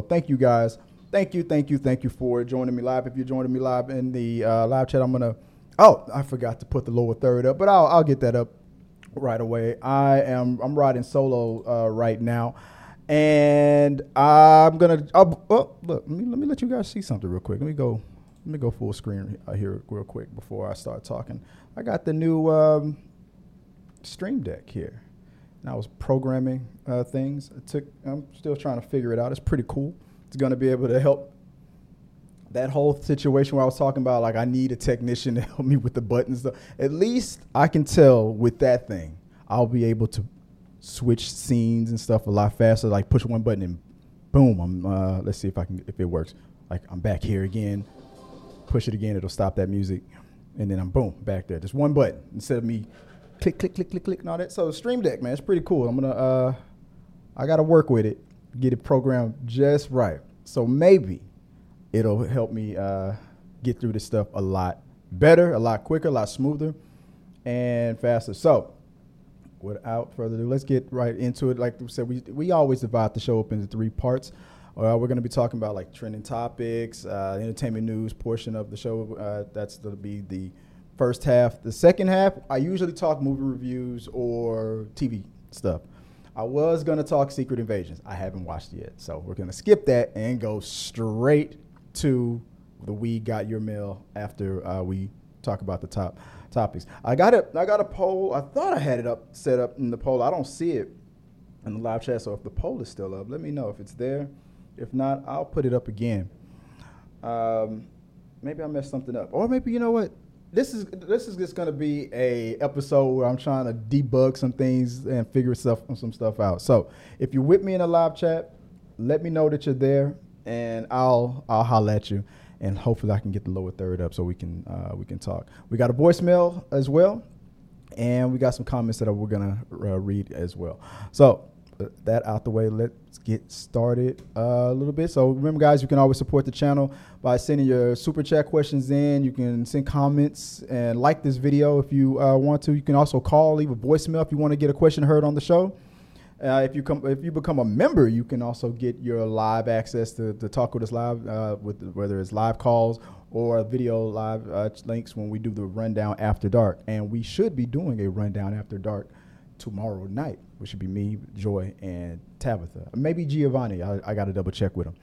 thank you guys. Thank you, thank you, thank you for joining me live. If you're joining me live in the uh, live chat, I'm gonna. Oh, I forgot to put the lower third up, but I'll, I'll get that up right away. I am I'm riding solo uh, right now, and I'm gonna. Oh, oh, look, let me let me let you guys see something real quick. Let me go. Let me go full screen uh, here real quick before I start talking. I got the new um, Stream Deck here, and I was programming uh, things. It took. I'm still trying to figure it out. It's pretty cool. It's gonna be able to help that whole situation where I was talking about like I need a technician to help me with the buttons. At least I can tell with that thing, I'll be able to switch scenes and stuff a lot faster. Like push one button and boom, I'm. Uh, let's see if I can if it works. Like I'm back here again. Push it again, it'll stop that music, and then I'm boom back there. Just one button instead of me click click click click click and all that. So Stream Deck, man, it's pretty cool. I'm gonna. Uh, I gotta work with it, get it programmed just right. So maybe it'll help me uh, get through this stuff a lot better, a lot quicker, a lot smoother, and faster. So, without further ado, let's get right into it. Like we said, we we always divide the show up into three parts. Uh, we're going to be talking about like trending topics, uh, entertainment news portion of the show. Uh, that's going to be the first half. The second half, I usually talk movie reviews or TV stuff. I was going to talk Secret Invasions. I haven't watched it yet. So we're going to skip that and go straight to the We Got Your Mail after uh, we talk about the top topics. I got it. I got a poll. I thought I had it up set up in the poll. I don't see it in the live chat. So if the poll is still up, let me know if it's there. If not, I'll put it up again. Um, maybe I messed something up, or maybe you know what? This is this is just gonna be a episode where I'm trying to debug some things and figure stuff some stuff out. So if you're with me in the live chat, let me know that you're there, and I'll I'll holler at you, and hopefully I can get the lower third up so we can uh, we can talk. We got a voicemail as well, and we got some comments that we're gonna uh, read as well. So that out the way, let's get started uh, a little bit. So remember, guys, you can always support the channel by sending your super chat questions in. You can send comments and like this video if you uh, want to. You can also call, leave a voicemail if you want to get a question heard on the show. Uh, if you come, if you become a member, you can also get your live access to, to talk with us live, uh, with whether it's live calls or video live uh, links when we do the rundown after dark. And we should be doing a rundown after dark tomorrow night, which should be me, Joy, and Tabitha. Maybe Giovanni. I, I got to double check with him.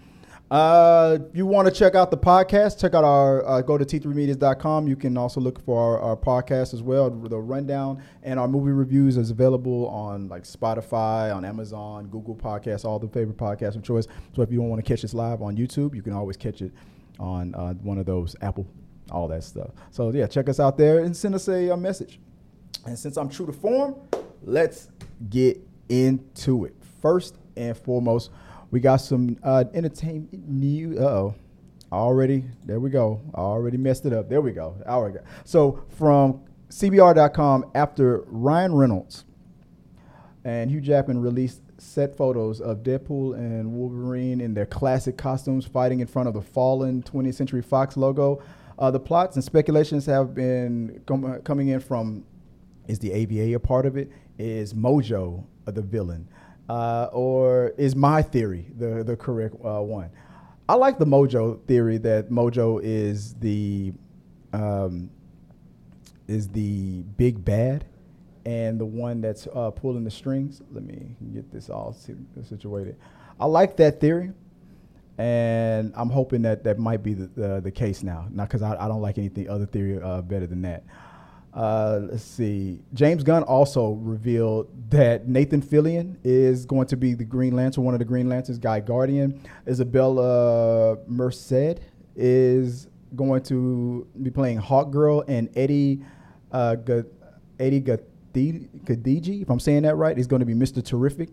Uh, you want to check out the podcast, check out our uh, go to t3medias.com. You can also look for our, our, podcast as well. The rundown and our movie reviews is available on like Spotify, on Amazon, Google Podcasts, all the favorite podcasts of choice. So if you don't want to catch us live on YouTube, you can always catch it on uh, one of those Apple, all that stuff. So yeah, check us out there and send us a, a message. And since I'm true to form, let's get into it. First and foremost, we got some uh, entertainment news. Oh. Already, there we go. Already messed it up. There we go. All right. So from CBR.com, after Ryan Reynolds and Hugh Jackman released set photos of Deadpool and Wolverine in their classic costumes fighting in front of the fallen 20th Century Fox logo, uh, the plots and speculations have been com- coming in from is the AVA a part of it? Is Mojo the villain? Uh, or is my theory the, the correct uh, one? I like the Mojo theory that Mojo is the um, is the big bad and the one that's uh, pulling the strings. Let me get this all situated. I like that theory, and I'm hoping that that might be the the, the case now. Not because I, I don't like anything other theory uh, better than that. Uh, let's see. James Gunn also revealed that Nathan Fillion is going to be the Green Lantern, one of the Green Lanterns, Guy Gardner. Isabela Merced is going to be playing Hawkgirl, and Eddie uh, G- Eddie Gadiji, if I'm saying that right, is going to be Mr. Terrific.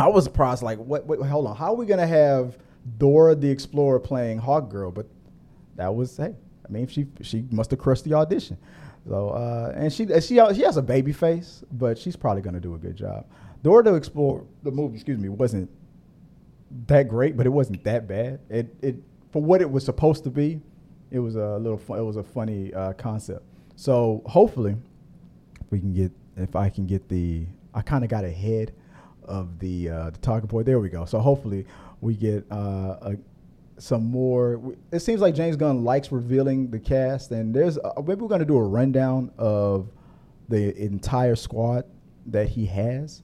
I was surprised, like, what, hold on, how are we going to have Dora the Explorer playing Hawkgirl? But that was, hey, I mean, she she must have crushed the audition. So uh, and she she she has a baby face, but she's probably gonna do a good job. Dora to Explore the movie, excuse me, wasn't that great, but it wasn't that bad. It it for what it was supposed to be, it was a little it was a funny uh, concept. So hopefully, we can get if I can get the I kind of got ahead of the uh, the talking point. There we go. So hopefully we get uh, a, some more. It seems like James Gunn likes revealing the cast, and there's uh, maybe we're going to do a rundown of the entire squad that he has,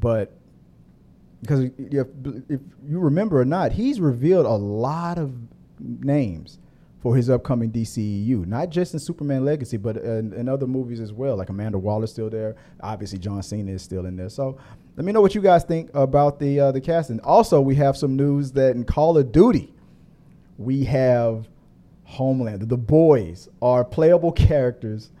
but because if, if you remember or not, he's revealed a lot of names for his upcoming DCEU, not just in Superman Legacy, but in, in, other movies as well. Like Amanda Waller's still there. Obviously, John Cena is still in there. So let me know what you guys think about the uh, the casting. Also, we have some news that in Call of Duty, we have Homelander. The boys are playable characters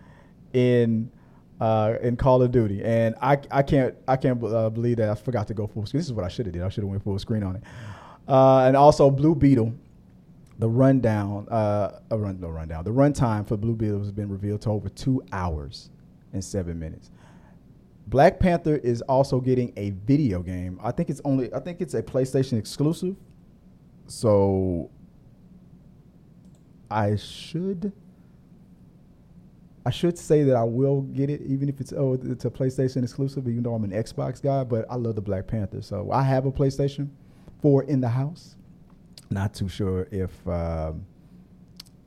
in uh, in Call of Duty, and I, I can't I can't uh, believe that I forgot to go full screen. This is what I should have did. I should have went full screen on it. Uh, and also Blue Beetle the rundown, uh, a run, no rundown, the runtime for Blue Beetle has been revealed to over two hours and seven minutes. Black Panther is also getting a video game. I think it's only, I think it's a PlayStation exclusive. So I should, I should say that I will get it, even if it's oh it's a PlayStation exclusive. Even though I'm an Xbox guy, but I love the Black Panther, so I have a PlayStation 4 in the house. Not too sure if um,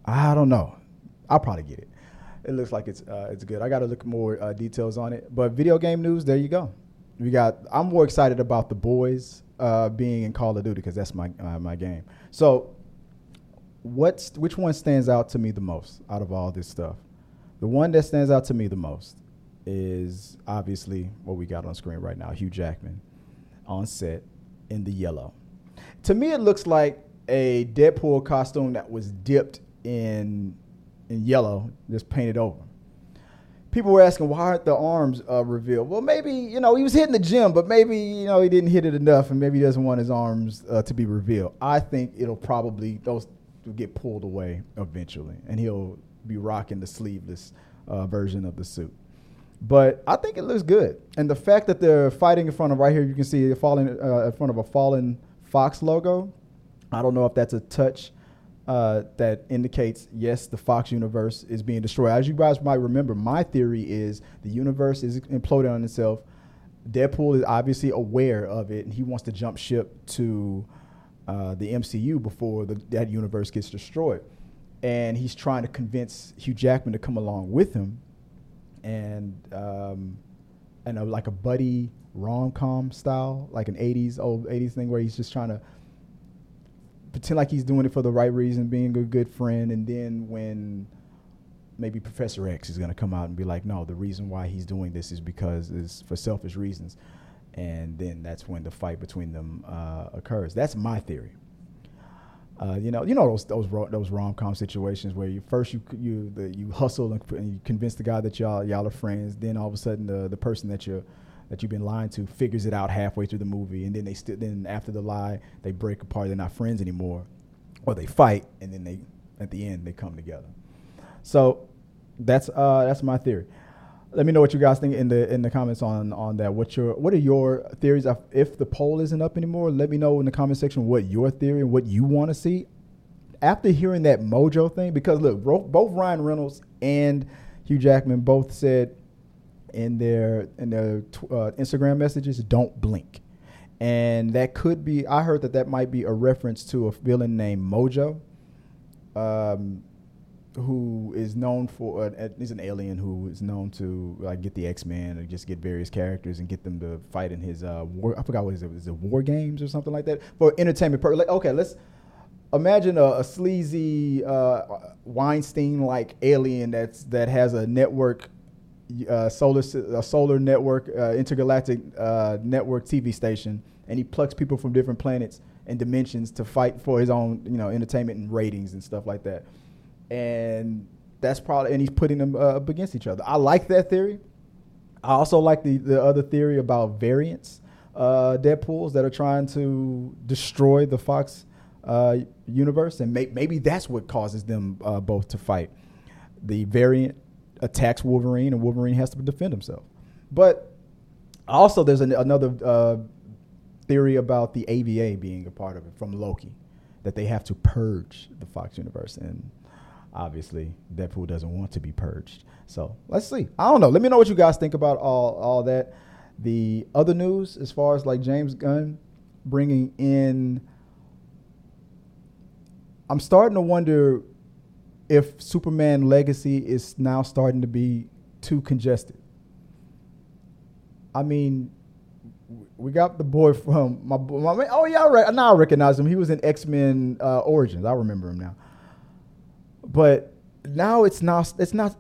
I don't know. I'll probably get it. It looks like it's uh, it's good. I got to look more uh, details on it. But video game news, there you go. We got. I'm more excited about the boys uh, being in Call of Duty because that's my uh, my game. So, what's which one stands out to me the most out of all this stuff? The one that stands out to me the most is obviously what we got on screen right now. Hugh Jackman on set in the yellow. To me, it looks like a Deadpool costume that was dipped in in yellow, just painted over. People were asking why aren't the arms uh, revealed? Well, maybe you know he was hitting the gym, but maybe you know he didn't hit it enough, and maybe he doesn't want his arms uh, to be revealed. I think it'll probably those will get pulled away eventually, and he'll be rocking the sleeveless uh, version of the suit. But I think it looks good, and the fact that they're fighting in front of right here, you can see falling uh, in front of a fallen Fox logo. I don't know if that's a touch uh, that indicates yes, the Fox universe is being destroyed. As you guys might remember, my theory is the universe is imploding on itself. Deadpool is obviously aware of it, and he wants to jump ship to uh, the MCU before the, that universe gets destroyed. And he's trying to convince Hugh Jackman to come along with him, and um, and a, like a buddy rom com style, like an '80s old '80s thing, where he's just trying to pretend like he's doing it for the right reason, being a good friend, and then when maybe Professor X is going to come out and be like, no, the reason why he's doing this is because it's for selfish reasons, and then that's when the fight between them uh, occurs. That's my theory. Uh, you know, you know those those ro- those rom com situations where you first you you the, you hustle and, and, you convince the guy that y'all y'all are friends, then all of a sudden the the person that you're that you've been lying to figures it out halfway through the movie, and then they still then after the lie they break apart. They're not friends anymore, or they fight, and then they at the end they come together. So that's uh, that's my theory. Let me know what you guys think in the in the comments on on that. What your what are your theories? Of, if the poll isn't up anymore, let me know in the comment section what your theory and what you want to see. After hearing that Mojo thing, because look, both Ryan Reynolds and Hugh Jackman both said in their in their uh, Instagram messages, "Don't blink," and that could be. I heard that that might be a reference to a villain named Mojo, um, who is known for uh, is an alien who is known to like get the X Men or just get various characters and get them to fight in his uh, war. I forgot what is it? Is it War Games or something like that for entertainment purpose? Like, okay, let's imagine a, a sleazy uh, Weinstein like alien that's that has a network uh, solar a solar network, uh, intergalactic uh, network TV station, and he plucks people from different planets and dimensions to fight for his own, you know, entertainment and ratings and stuff like that. And that's probably, and he's putting them uh, up against each other. I like that theory. I also like the the other theory about variants, uh, Deadpool's that are trying to destroy the Fox uh, universe, and may, maybe that's what causes them both to fight. The variant attacks Wolverine, and Wolverine has to defend himself. But also, there's an, another uh, theory about the AVA being a part of it from Loki, that they have to purge the Fox universe, and obviously, Deadpool doesn't want to be purged. So let's see. I don't know. Let me know what you guys think about all all that. The other news, as far as like James Gunn bringing in. I'm starting to wonder if Superman Legacy is now starting to be too congested. I mean, we got the boy from my, my oh yeah, I now I recognize him. He was in X Men uh, Origins. I remember him now. But now it's not it's not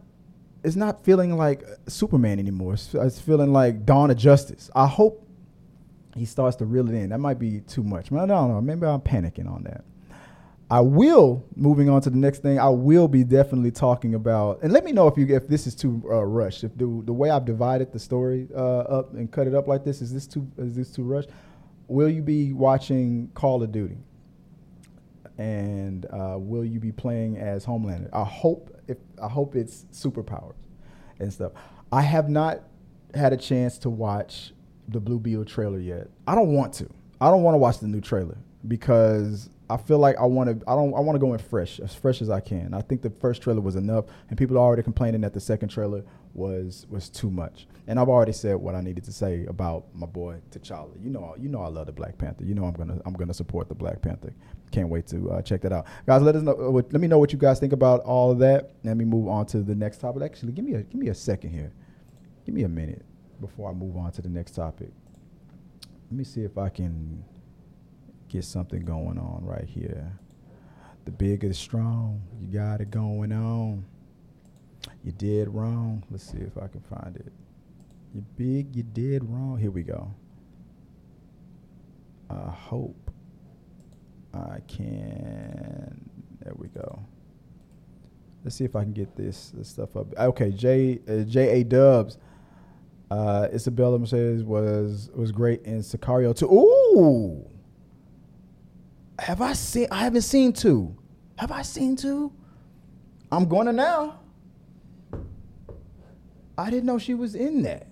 it's not feeling like Superman anymore. It's, it's feeling like Dawn of Justice. I hope he starts to reel it in. That might be too much. I don't know. Maybe I'm panicking on that. I will, moving on to the next thing, I will be definitely talking about, and let me know if you if this is too uh, rushed. If the the way I've divided the story uh, up and cut it up like this is this too is this too rushed? Will you be watching Call of Duty? And uh, will you be playing as Homelander? I hope if I hope it's superpowers and stuff. I have not had a chance to watch the Blue Beetle trailer yet. I don't want to. I don't want to watch the new trailer because I feel like I want to. I don't. I want to go in fresh, as fresh as I can. I think the first trailer was enough, and people are already complaining that the second trailer was was too much. And I've already said what I needed to say about my boy T'Challa. You know, you know, I love the Black Panther. You know, I'm gonna I'm gonna support the Black Panther. Can't wait to uh, check that out, guys. Let us know. Uh, let me know what you guys think about all of that. Let me move on to the next topic. Actually, give me a give me a second here. Give me a minute before I move on to the next topic. Let me see if I can get something going on right here. The big is strong. You got it going on. You did wrong. Let's see if I can find it. You big, you did wrong. Here we go. I hope I can. There we go. Let's see if I can get this, this stuff up. Okay, J uh, J A Dubs. Uh, Isabella says was was great in Sicario too. Ooh, have I seen? I haven't seen two. Have I seen two? I'm going to now. I didn't know she was in that.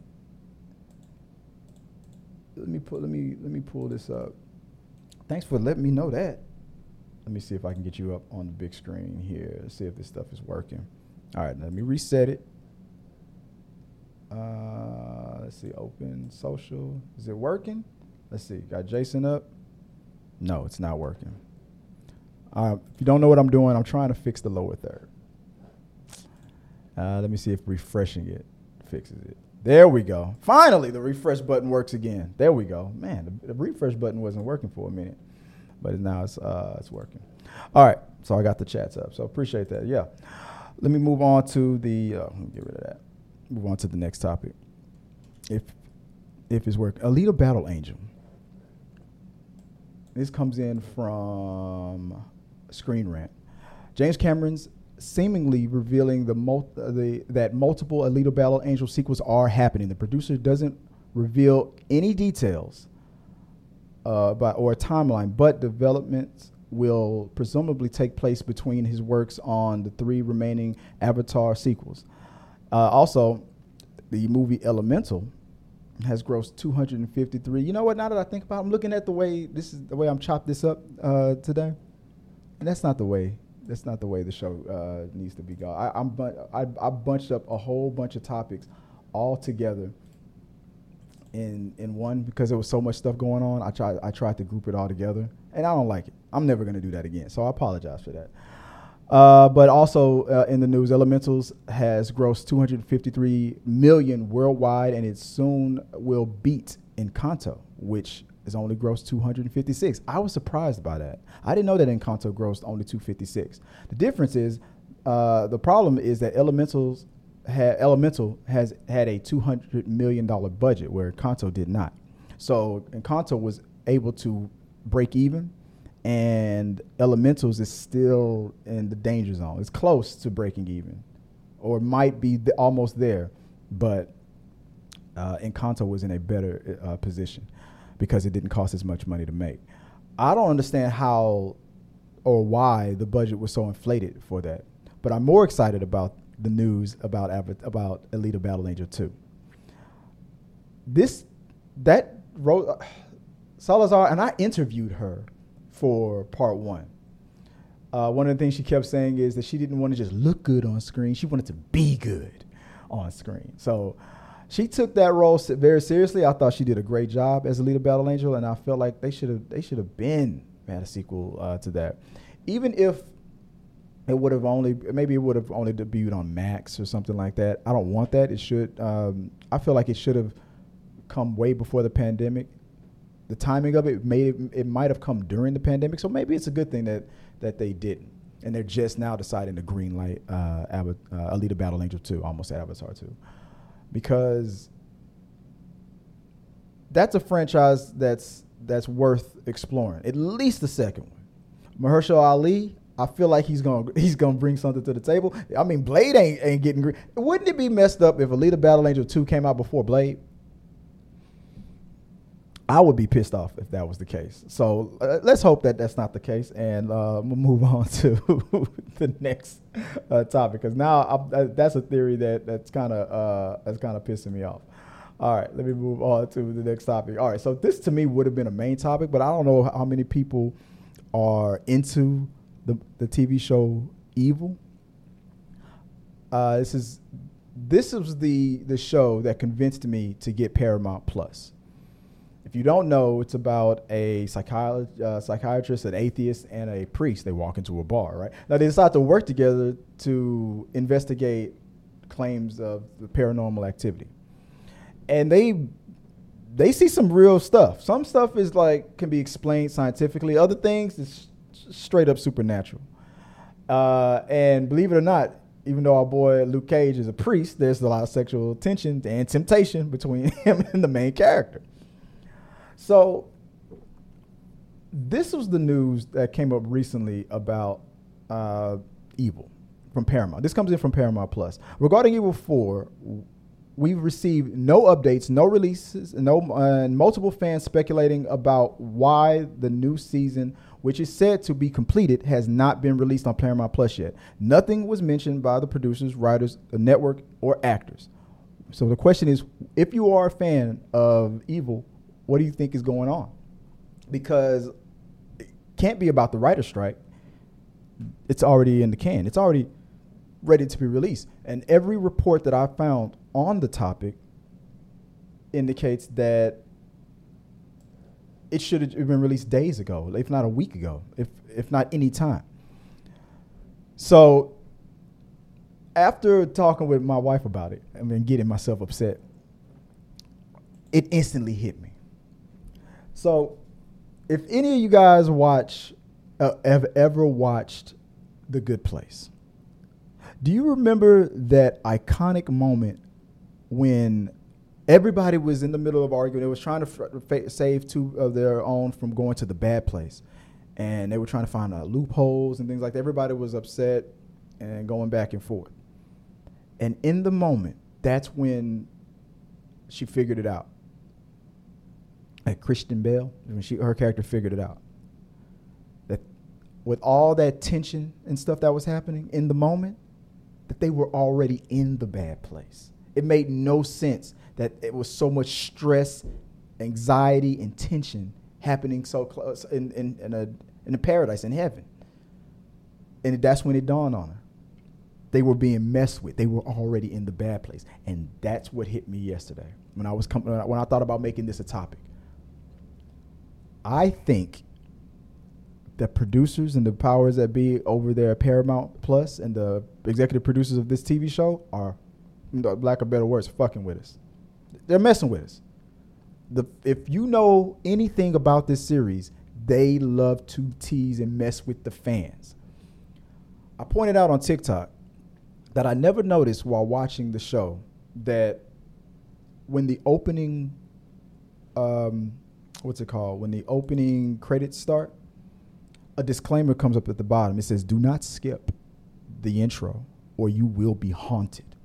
Let me pull. Let me let me pull this up. Thanks for letting me know that. Let me see if I can get you up on the big screen here. See if this stuff is working. All right, let me reset it. Uh, let's see. Open social. Is it working? Let's see. Got Jason up. No, it's not working. Uh, if you don't know what I'm doing, I'm trying to fix the lower third. Uh, let me see if refreshing it fixes it. There we go. Finally, the refresh button works again. There we go. Man, the, the refresh button wasn't working for a minute, but now it's uh, it's working. All right, so I got the chats up. So appreciate that. Yeah. Let me move on to the. Uh, get rid of that. Move on to the next topic. If if it's working, Alita Battle Angel. This comes in from Screen Rant. James Cameron's seemingly revealing the, mul- the that multiple Alita Battle Angel sequels are happening. The producer doesn't reveal any details uh, by, or a timeline, but developments will presumably take place between his works on the three remaining Avatar sequels. Uh, also, the movie Elemental has grossed 253. You know what? Now that I think about, it, I'm looking at the way this is the way I'm chopped this up uh, today, and that's not the way. That's not the way the show uh, needs to be going. I, I'm I, I bunched up a whole bunch of topics all together in in one because there was so much stuff going on. I tried I tried to group it all together, and I don't like it. I'm never gonna do that again. So I apologize for that. Uh, but also uh, in the news, Elementals has grossed 253 million worldwide, and it soon will beat Encanto, which has only grossed 256. I was surprised by that. I didn't know that Encanto grossed only 256. The difference is, uh, the problem is that Elementals ha- Elemental has had a 200 million dollar budget, where Encanto did not. So Encanto was able to break even and Elementals is still in the danger zone. It's close to breaking even, or might be th- almost there, but uh, Encanto was in a better uh, position because it didn't cost as much money to make. I don't understand how or why the budget was so inflated for that, but I'm more excited about the news about about Alita Battle Angel 2. This that wrote uh, Salazar and I interviewed her for part one. Uh, one of the things she kept saying is that she didn't want to just look good on screen; she wanted to be good on screen. So she took that role very seriously. I thought she did a great job as Alita Battle Angel, and I felt like they should have they should have been had a sequel uh, to that, even if it would have only maybe it would have only debuted on Max or something like that. I don't want that. It should. Um, I feel like it should have come way before the pandemic. The timing of it made it, it might have come during the pandemic, so maybe it's a good thing that that they didn't. And they're just now deciding to greenlight uh, Ab- uh, Alita Battle Angel 2, almost Avatar 2, because that's a franchise that's that's worth exploring. At least the second one. Mahershala Ali, I feel like he's gonna he's gonna bring something to the table. I mean, Blade ain't ain't getting green. Wouldn't it be messed up if Alita Battle Angel two came out before Blade? I would be pissed off if that was the case. So uh, let's hope that that's not the case, and uh, we'll move on to the next uh, topic because now uh, that's a theory that that's kind of uh, that's kind of pissing me off. All right, let me move on to the next topic. All right, so this to me would have been a main topic, but I don't know how many people are into the the TV show Evil. Uh, this is this was the the show that convinced me to get Paramount Plus. If you don't know, it's about a uh, psychiatrist, an atheist, and a priest. They walk into a bar, right? Now they decide to work together to investigate claims of paranormal activity, and they they see some real stuff. Some stuff is like can be explained scientifically. Other things is straight up supernatural. Uh, and believe it or not, even though our boy Luke Cage is a priest, there's a lot of sexual tension and temptation between him and the main character. So, this was the news that came up recently about uh, Evil from Paramount. This comes in from Paramount Plus. Regarding Evil 4, we've received no updates, no releases, no uh, and multiple fans speculating about why the new season, which is said to be completed, has not been released on Paramount Plus yet. Nothing was mentioned by the producers, writers, the network, or actors. So the question is, if you are a fan of Evil, what do you think is going on? Because it can't be about the writer's strike. It's already in the can. It's already ready to be released. And every report that I found on the topic indicates that it should have been released days ago, if not a week ago, if if not any time. So after talking with my wife about it and then getting myself upset, it instantly hit me. So if any of you guys watch uh, have ever watched The Good Place, do you remember that iconic moment when everybody was in the middle of arguing? They was trying to f- save two of their own from going to the bad place, and they were trying to find uh, loopholes and things like that. Everybody was upset and going back and forth. And in the moment, that's when she figured it out. Like Kristen Bell, when she her character figured it out. That with all that tension and stuff that was happening in the moment, that they were already in the bad place. It made no sense that it was so much stress, anxiety, and tension happening so close in, in, in, a, in a paradise, in heaven. And that's when it dawned on her. They were being messed with. They were already in the bad place. And that's what hit me yesterday when I was com- when I thought about making this a topic. I think the producers and the powers that be over there at Paramount Plus and the executive producers of this TV show are, lack of better words, fucking with us. They're messing with us. The, if you know anything about this series, they love to tease and mess with the fans. I pointed out on TikTok that I never noticed while watching the show that when the opening, um, what's it called? When the opening credits start, a disclaimer comes up at the bottom. It says, "Do not skip the intro, or you will be haunted."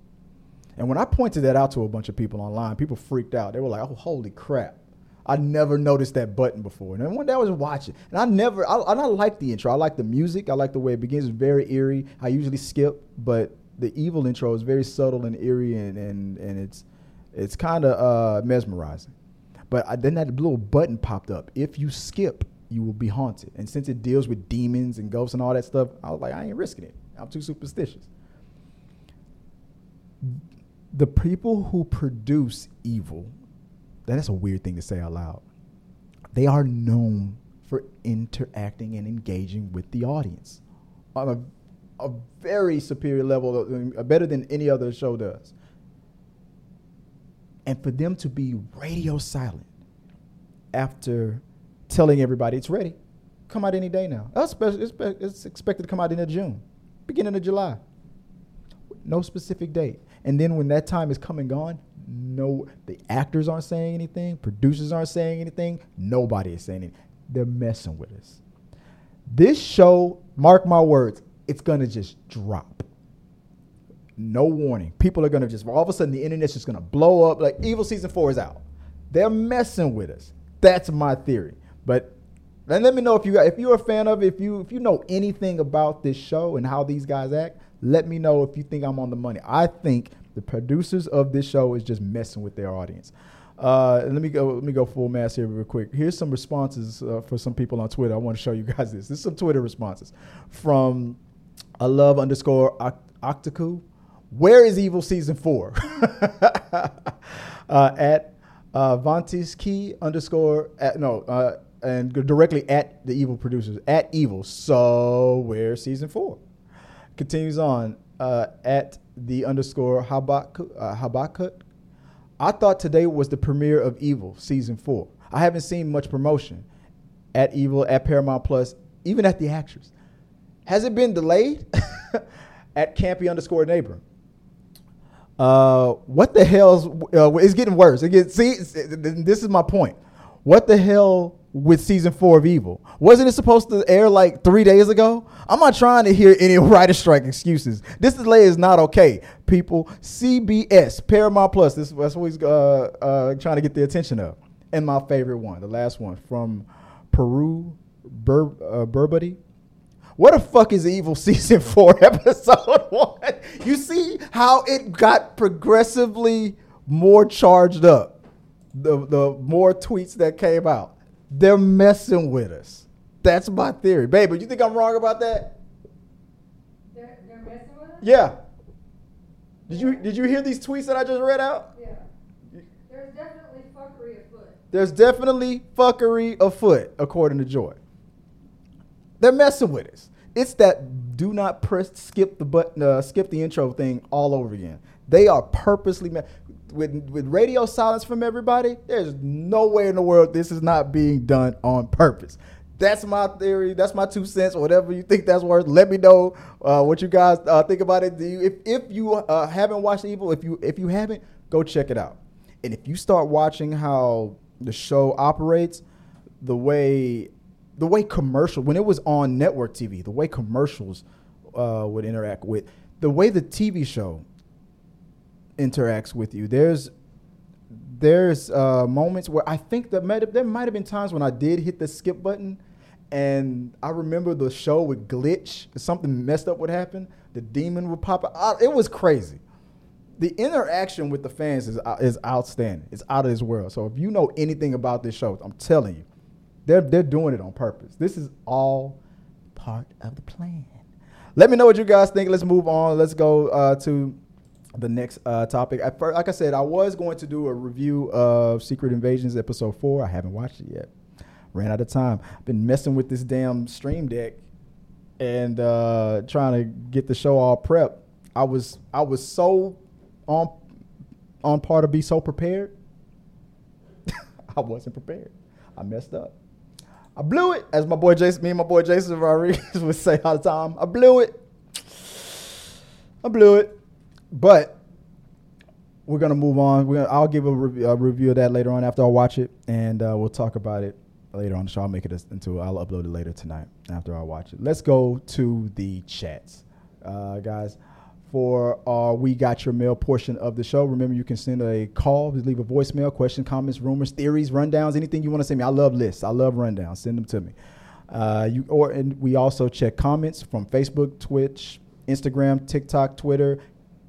And when I pointed that out to a bunch of people online, people freaked out. They were like, "Oh, holy crap!" I never noticed that button before. And one day I was watching, and I never, I, I like the intro. I like the music. I like the way it begins. It's very eerie. I usually skip, but the evil intro is very subtle and eerie, and and, and it's it's kind of uh, mesmerizing. But I, then that little button popped up. If you skip, you will be haunted. And since it deals with demons and ghosts and all that stuff, I was like, I ain't risking it. I'm too superstitious. the people who produce evil, that's a weird thing to say out loud. They are known for interacting and engaging with the audience on a, a very superior level, uh, better than any other show does. And for them to be radio silent after telling everybody it's ready, come out any day now. It's expected to come out in June, beginning of July. No specific date. And then when that time is come and gone, no, the actors aren't saying anything, producers aren't saying anything, nobody is saying anything. They're messing with us. This show, mark my words, it's gonna just drop. No warning. People are gonna just all of a sudden the internet's just gonna blow up. Like Evil season four is out. They're messing with us. That's my theory. But and let me know if you if you're a fan of it, if you if you know anything about this show and how these guys act. Let me know if you think I'm on the money. I think the producers of this show is just messing with their audience. Uh, let me go. Let me go full mass here real quick. Here's some responses uh, for some people on Twitter. I want to show you guys this. This is some Twitter responses from a love underscore Octaku. Where is Evil season four? uh, at uh, Vantis Key underscore at, no uh, and directly at the Evil producers at Evil. So where's season four? Continues on uh, at the underscore Habakkuk. Uh. I thought today was the premiere of Evil season four. I haven't seen much promotion at Evil, at Paramount Plus, even at the actors. Has it been delayed? at Campy underscore neighbor. Uh, what the hell's uh, it's getting worse. It gets, see, this is my point. What the hell with season four of Evil? Wasn't it supposed to air like three days ago? I'm not trying to hear any writer strike excuses. This delay is not okay, people. CBS, Paramount Plus. This that's what he's uh, uh, trying to get the attention of. And my favorite one, the last one from Peru, Bur, uh. What the fuck is Evil season four, episode one? You see how it got progressively more charged up. The the more tweets that came out, they're messing with us. That's my theory, baby. You think I'm wrong about that? They're, they're messing with us. Yeah. Did you did you hear these tweets that I just read out? Yeah. There's definitely fuckery afoot. There's definitely fuckery afoot, according to Joy. They're messing with us. It's that do not press skip the button, uh, skip the intro thing all over again. They are purposely me- with with radio silence from everybody. There's no way in the world this is not being done on purpose. That's my theory. That's my two cents. Whatever you think that's worth, let me know uh, what you guys uh, think about it. You, if if you uh, haven't watched Evil, if you if you haven't, go check it out. And if you start watching how the show operates, the way the way commercial when it was on network TV, the way commercials uh, would interact with the way the TV show interacts with you. There's there's uh, moments where I think that might have, there might have been times when I did hit the skip button, and I remember the show would glitch. Something messed up would happen. The demon would pop out. It was crazy. The interaction with the fans is uh, is outstanding. It's out of this world. So if you know anything about this show, I'm telling you, they're they're doing it on purpose. This is all part of the plan. Let me know what you guys think. Let's move on. Let's go uh, to the next uh, topic. First, like I said, I was going to do a review of Secret Invasions episode four. I haven't watched it yet. Ran out of time. Been messing with this damn stream deck and uh, trying to get the show all prepped. I was I was so on on par to be so prepared. I wasn't prepared. I messed up. I blew it, as my boy Jason, me and my boy Jason Rodriguez would say all the time. I blew it. I blew it. But we're gonna move on. Gonna, I'll give a, a, review of that later on after I watch it, and uh, we'll talk about it later on So. I'll make it into. I'll upload it later tonight after I watch it. Let's go to the chats, uh, guys. For our We Got Your Mail portion of the show, remember you can send a call, leave a voicemail, question, comments, rumors, theories, rundowns, anything you want to send me. I love lists. I love rundowns. Send them to me. Uh, you or and we also check comments from Facebook, Twitch, Instagram, TikTok, Twitter.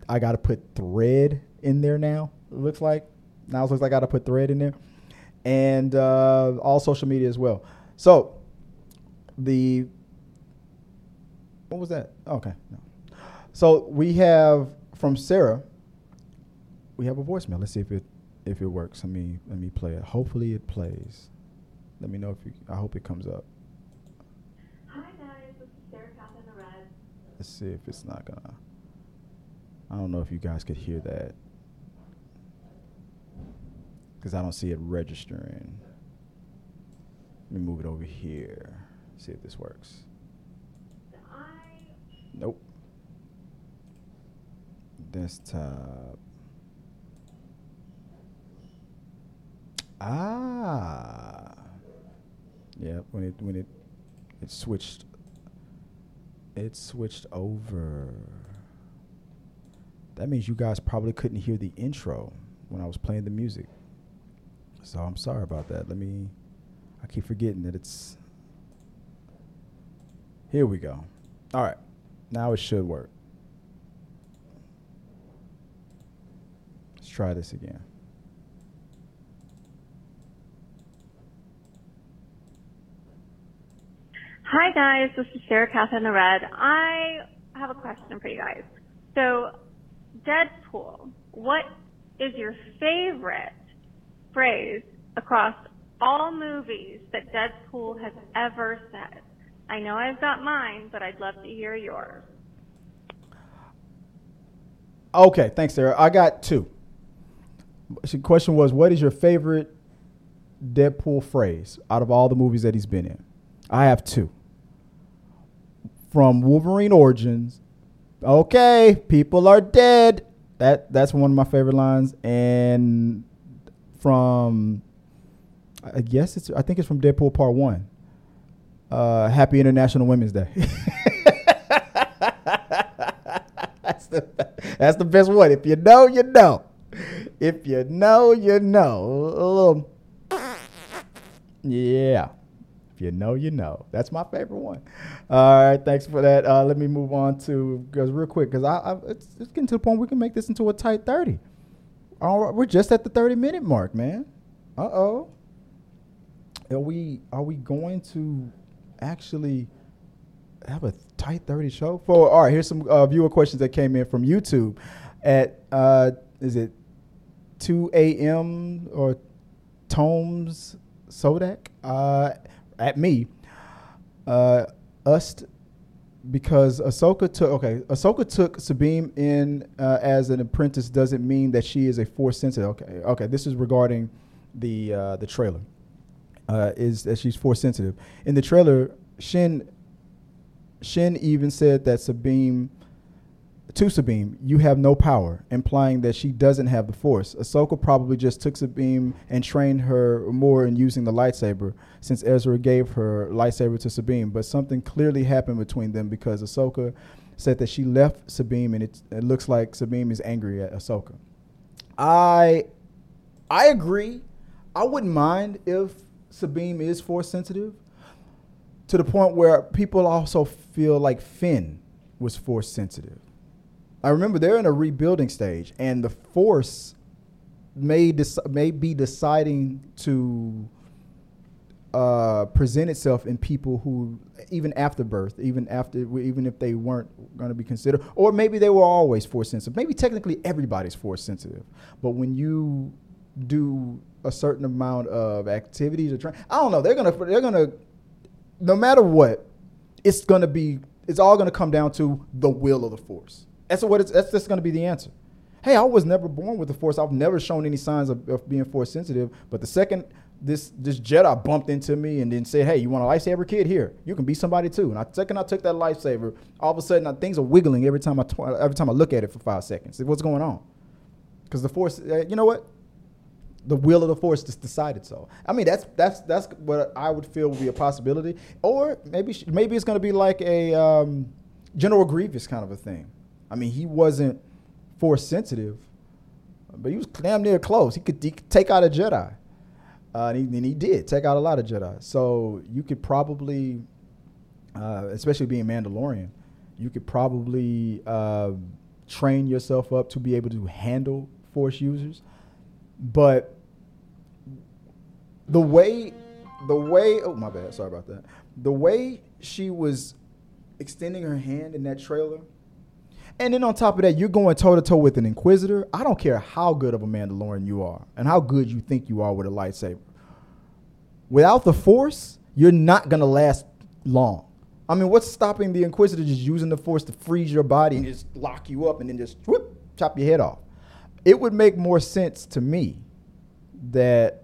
I got to put thread in there now. It looks like now it looks like I got to put thread in there, and uh, all social media as well. So the what was that? Okay. No. So we have from Sarah. we have a voicemail. Let's see if it if it works. Let me let me play it. Hopefully it plays. Let me know if you. I hope it comes up. Hi guys, this is Sarah Catherine the Red. Let's see if it's not gonna. I don't know if you guys could hear that because I don't see it registering. Let me move it over here. See if this works. I Nope. Desktop. Ah. Yeah, when it when it it switched it switched over. That means you guys probably couldn't hear the intro when I was playing the music. So I'm sorry about that. Let me I keep forgetting that it's Here we go. All right. Now it should work. Let's try this again. Hi guys, this is Sarah Catherine the Red. I have a question for you guys. So, Deadpool, what is your favorite phrase across all movies that Deadpool has ever said? I know I've got mine, but I'd love to hear yours. Okay, thanks, Sarah. I got two. The question was, what is your favorite Deadpool phrase out of all the movies that he's been in? I have two. From Wolverine Origins, okay, people are dead. That that's one of my favorite lines, and from I guess it's I think it's from Deadpool Part One. Uh, Happy International Women's Day. that's the that's the best one. If you know, you know. If you know, you know. A little, yeah. If you know, you know. That's my favorite one. All right, thanks for that. Uh, let me move on to because real quick because I, I it's, it's getting to the point we can make this into a tight thirty. All right, we're just at the thirty minute mark, man. Uh oh. Are we are we going to actually have a tight 30 show for all right here's some uh, viewer questions that came in from youtube at uh is it 2 a.m or tomes sodak uh at me uh us because Ahsoka took okay Ahsoka took Sabine in uh, as an apprentice doesn't mean that she is a force sensitive okay okay this is regarding the uh, the trailer uh, is that she's force sensitive. In the trailer, Shin Shin even said that Sabine to Sabine, you have no power, implying that she doesn't have the force. Ahsoka probably just took Sabine and trained her more in using the lightsaber, since Ezra gave her lightsaber to Sabine. But something clearly happened between them because Ahsoka said that she left Sabine, and it, it looks like Sabine is angry at Ahsoka. I I agree. I wouldn't mind if Sabine is force sensitive to the point where people also feel like Finn was force sensitive. I remember they're in a rebuilding stage, and the force may may be deciding to uh, present itself in people who, even after birth, even after, even if they weren't going to be considered, or maybe they were always force sensitive. Maybe technically everybody's force sensitive, but when you do a certain amount of activities or train, I don't know, they're gonna they're gonna, no matter what, it's gonna be it's all gonna come down to the will of the force. That's what it's that's just gonna be the answer. Hey, I was never born with the force. I've never shown any signs of, of being force sensitive. But the second this this Jedi bumped into me and then said, "Hey, you want a lightsaber, kid? Here, you can be somebody too." And I second I took that lightsaber, all of a sudden uh, things are wiggling every time I tw- every time I look at it for five seconds. What's going on? Because the force, uh, you know what? The will of the force just decided so. I mean, that's that's that's what I would feel would be a possibility. Or maybe maybe it's going to be like a um, General Grievous kind of a thing. I mean, he wasn't force sensitive, but he was damn near close. He could, he could take out a Jedi. Uh, and, he, and, he, did take out a lot of Jedi. So you could probably, uh, especially being Mandalorian, you could probably uh, train yourself up to be able to handle Force users. But the way, the way, oh my bad, sorry about that. The way she was extending her hand in that trailer, And then on top of that, you're going toe to toe with an Inquisitor. I don't care how good of a Mandalorian you are and how good you think you are with a lightsaber. Without the Force, you're not going to last long. I mean, what's stopping the Inquisitor just using the Force to freeze your body and just lock you up and then just whoop, chop your head off? It would make more sense to me that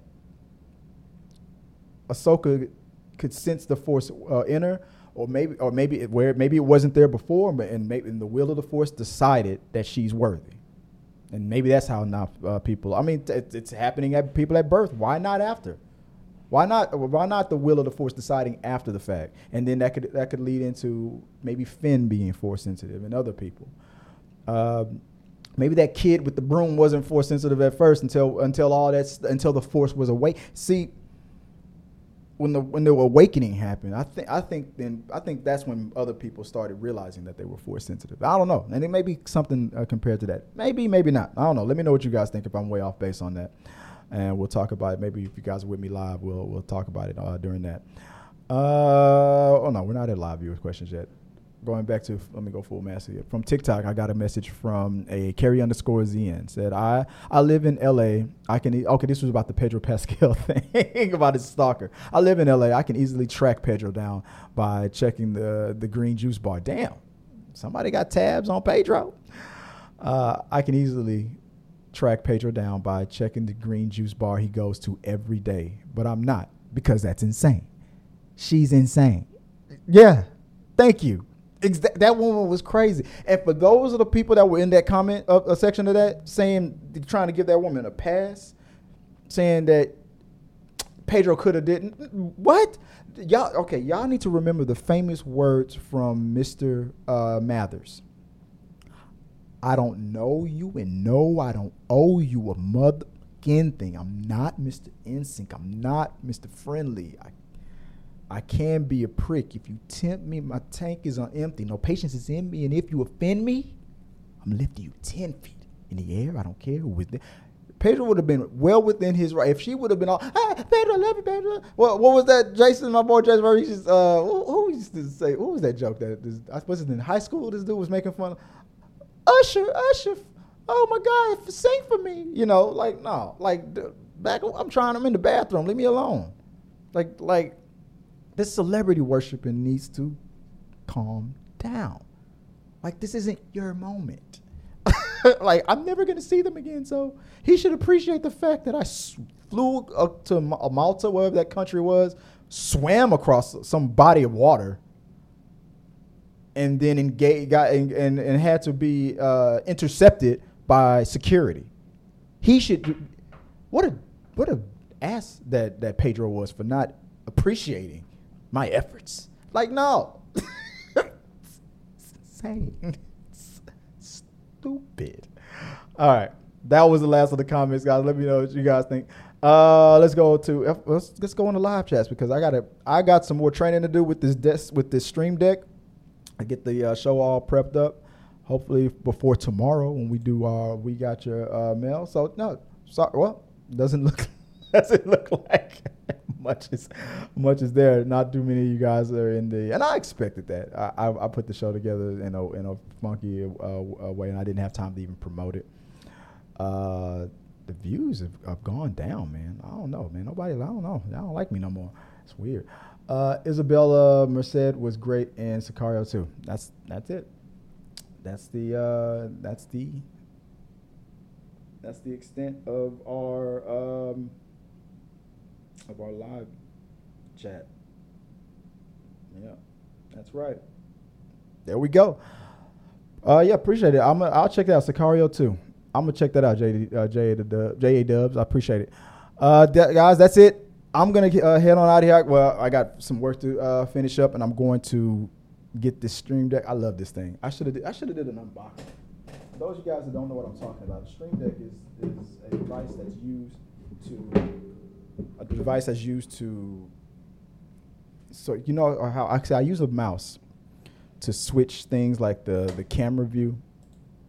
Ahsoka could sense the Force uh, enter or maybe or maybe it, where maybe it wasn't there before, but and maybe and the will of the force decided that she's worthy, and maybe that's how now uh, people. I mean, it's, it's happening at people at birth. Why not after? Why not? Why not the will of the force deciding after the fact, and then that could that could lead into maybe Finn being force sensitive and other people. Um, maybe that kid with the broom wasn't force sensitive at first until until all that until the force was awake. See, when the when the awakening happened, I think I think then I think that's when other people started realizing that they were force sensitive. I don't know, and it may be something uh, compared to that. Maybe, maybe not. I don't know. Let me know what you guys think if I'm way off base on that, and we'll talk about it. Maybe if you guys are with me live, we'll we'll talk about it uh, during that. Uh, oh no, we're not at live viewers questions yet going back to let me go full mass here. From TikTok, I got a message from a carry underscore ZN said I I live in LA. I can e- okay. This was about the Pedro Pascal thing about his stalker. I live in LA. I can easily track Pedro down by checking the the green juice bar. Damn, somebody got tabs on Pedro. Uh, I can easily track Pedro down by checking the green juice bar he goes to every day, but I'm not because that's insane. She's insane. Yeah, thank you That woman was crazy. And for those of the people that were in that comment a section of that saying trying to give that woman a pass, saying that Pedro could have didn't what y'all okay y'all need to remember the famous words from Mr. Uh, Mathers. I don't know you and no, I don't owe you a mother thing. I'm not Mr. 'N Sync. I'm not Mr. Friendly. I I can be a prick. If you tempt me, my tank is on empty. No patience is in me. And if you offend me, I'm lifting you 10 feet in the air. I don't care who was there. Pedro would have been well within his right. If she would have been all, hey, Pedro, I love you, Pedro. Well, what was that, Jason, my boy Jason? Uh, who, who, used to say, what was that joke that this, I suppose in high school this dude was making fun of? Usher, Usher, oh my God, sing for me. You know, like, no, like, back, I'm trying, I'm in the bathroom, leave me alone. Like, like, this celebrity worshiping needs to calm down. Like this isn't your moment. like I'm never gonna see them again. So he should appreciate the fact that I flew up to Malta, wherever that country was, swam across some body of water, and then engaged, got and, and, and had to be uh, intercepted by security. He should. What a what a ass that that Pedro was for not appreciating my efforts. Like, no. it's insane. Stupid. All right. That was the last of the comments, guys. Let me know what you guys think. Uh, let's go to let's let's go on the live chats because I got I got some more training to do with this desk with this stream deck. I get the uh, show all prepped up. Hopefully before tomorrow when we do our we got your uh, mail. So no, sorry. Well, doesn't look doesn't look like much is much is there. Not too many of you guys are in the, and I expected that. I, I, I put the show together in a in a funky uh, way, and I didn't have time to even promote it. Uh, the views have, have, gone down, man. I don't know, man. Nobody, I don't know. They don't like me no more. It's weird. Uh, Isabela Merced was great in Sicario too. That's that's it. That's the uh, that's the that's the extent of our um, of our live chat. Yeah, that's right. There we go. Uh, yeah, appreciate it. I'm a, I'll check that out. Sicario too. I'm gonna check that out. J uh, J A Dubs. I appreciate it. Uh, guys, that's it. I'm gonna uh, head on out here. Well, I got some work to uh, finish up, and I'm going to get this stream deck. I love this thing. I should have I should have did an unboxing. For those of you guys that don't know what I'm talking about, a stream deck is is a device that's used to a device that's used to so you know how actually I use a mouse to switch things like the the camera view.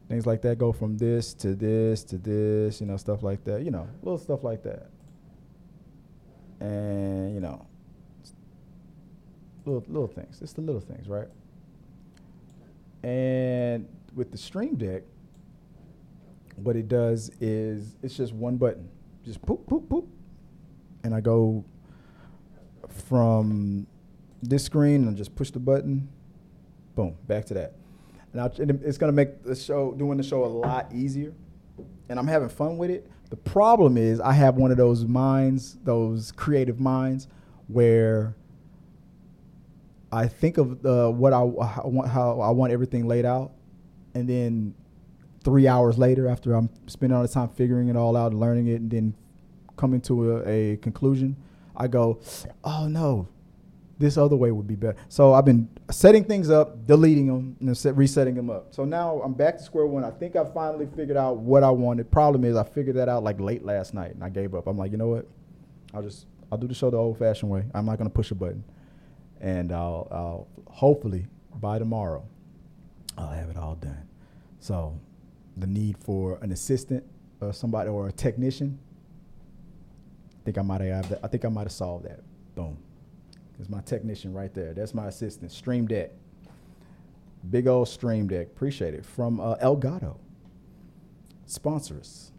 Things like that go from this to this to this you know stuff like that you know little stuff like that. And you know little little things it's the little things right? And with the Stream Deck, what it does is it's just one button, just poop, poop, poop, and I go from this screen and just push the button, boom, back to that. Now it's gonna make the show doing the show a lot easier, and I'm having fun with it. The problem is I have one of those minds, those creative minds, where I think of uh, what I, I want, how I want everything laid out, and then three hours later, after I'm spending all the time figuring it all out and learning it, and then coming to a, a conclusion, I go, "Oh no, this other way would be better." So I've been setting things up, deleting them, and set, resetting them up. So now I'm back to square one. I think I finally figured out what I wanted. Problem is, I figured that out like late last night, and I gave up. I'm like, you know what? I'll just I'll do the show the old-fashioned way. I'm not gonna push a button, and I'll, I'll hopefully by tomorrow I'll have it all done. So the need for an assistant or somebody or a technician. I think I might have. I think I might have solved that. Boom. There's my technician right there. That's my assistant. Stream Deck. Big old Stream Deck. Appreciate it. From uh, Elgato. Sponsor us.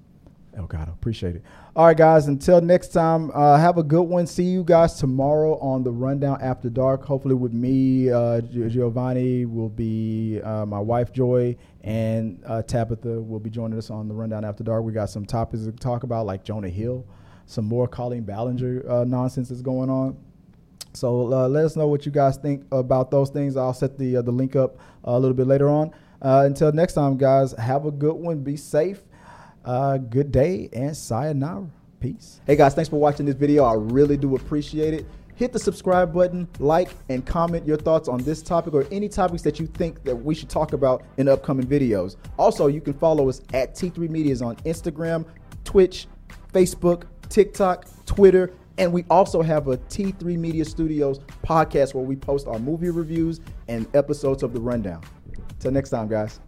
Elgato. Appreciate it. All right, guys. Until next time, uh, have a good one. See you guys tomorrow on the Rundown After Dark. Hopefully, with me, uh, Giovanni will be uh, my wife Joy, and uh, Tabitha will be joining us on the Rundown After Dark. We got some topics to talk about, like Jonah Hill, some more Colleen Ballinger uh, nonsense is going on. So uh, let us know what you guys think about those things. I'll set the the link up a little bit later on. until next time, guys, have a good one. Be safe uh, good day and sayonara. Peace. Hey guys, thanks for watching this video. I really do appreciate it. Hit the subscribe button, like, and comment your thoughts on this topic or any topics that you think that we should talk about in upcoming videos. Also, you can follow us at T3 Medias on Instagram, Twitch, Facebook, TikTok, Twitter, and we also have a T3 Media Studios podcast where we post our movie reviews and episodes of The Rundown. Till next time, guys.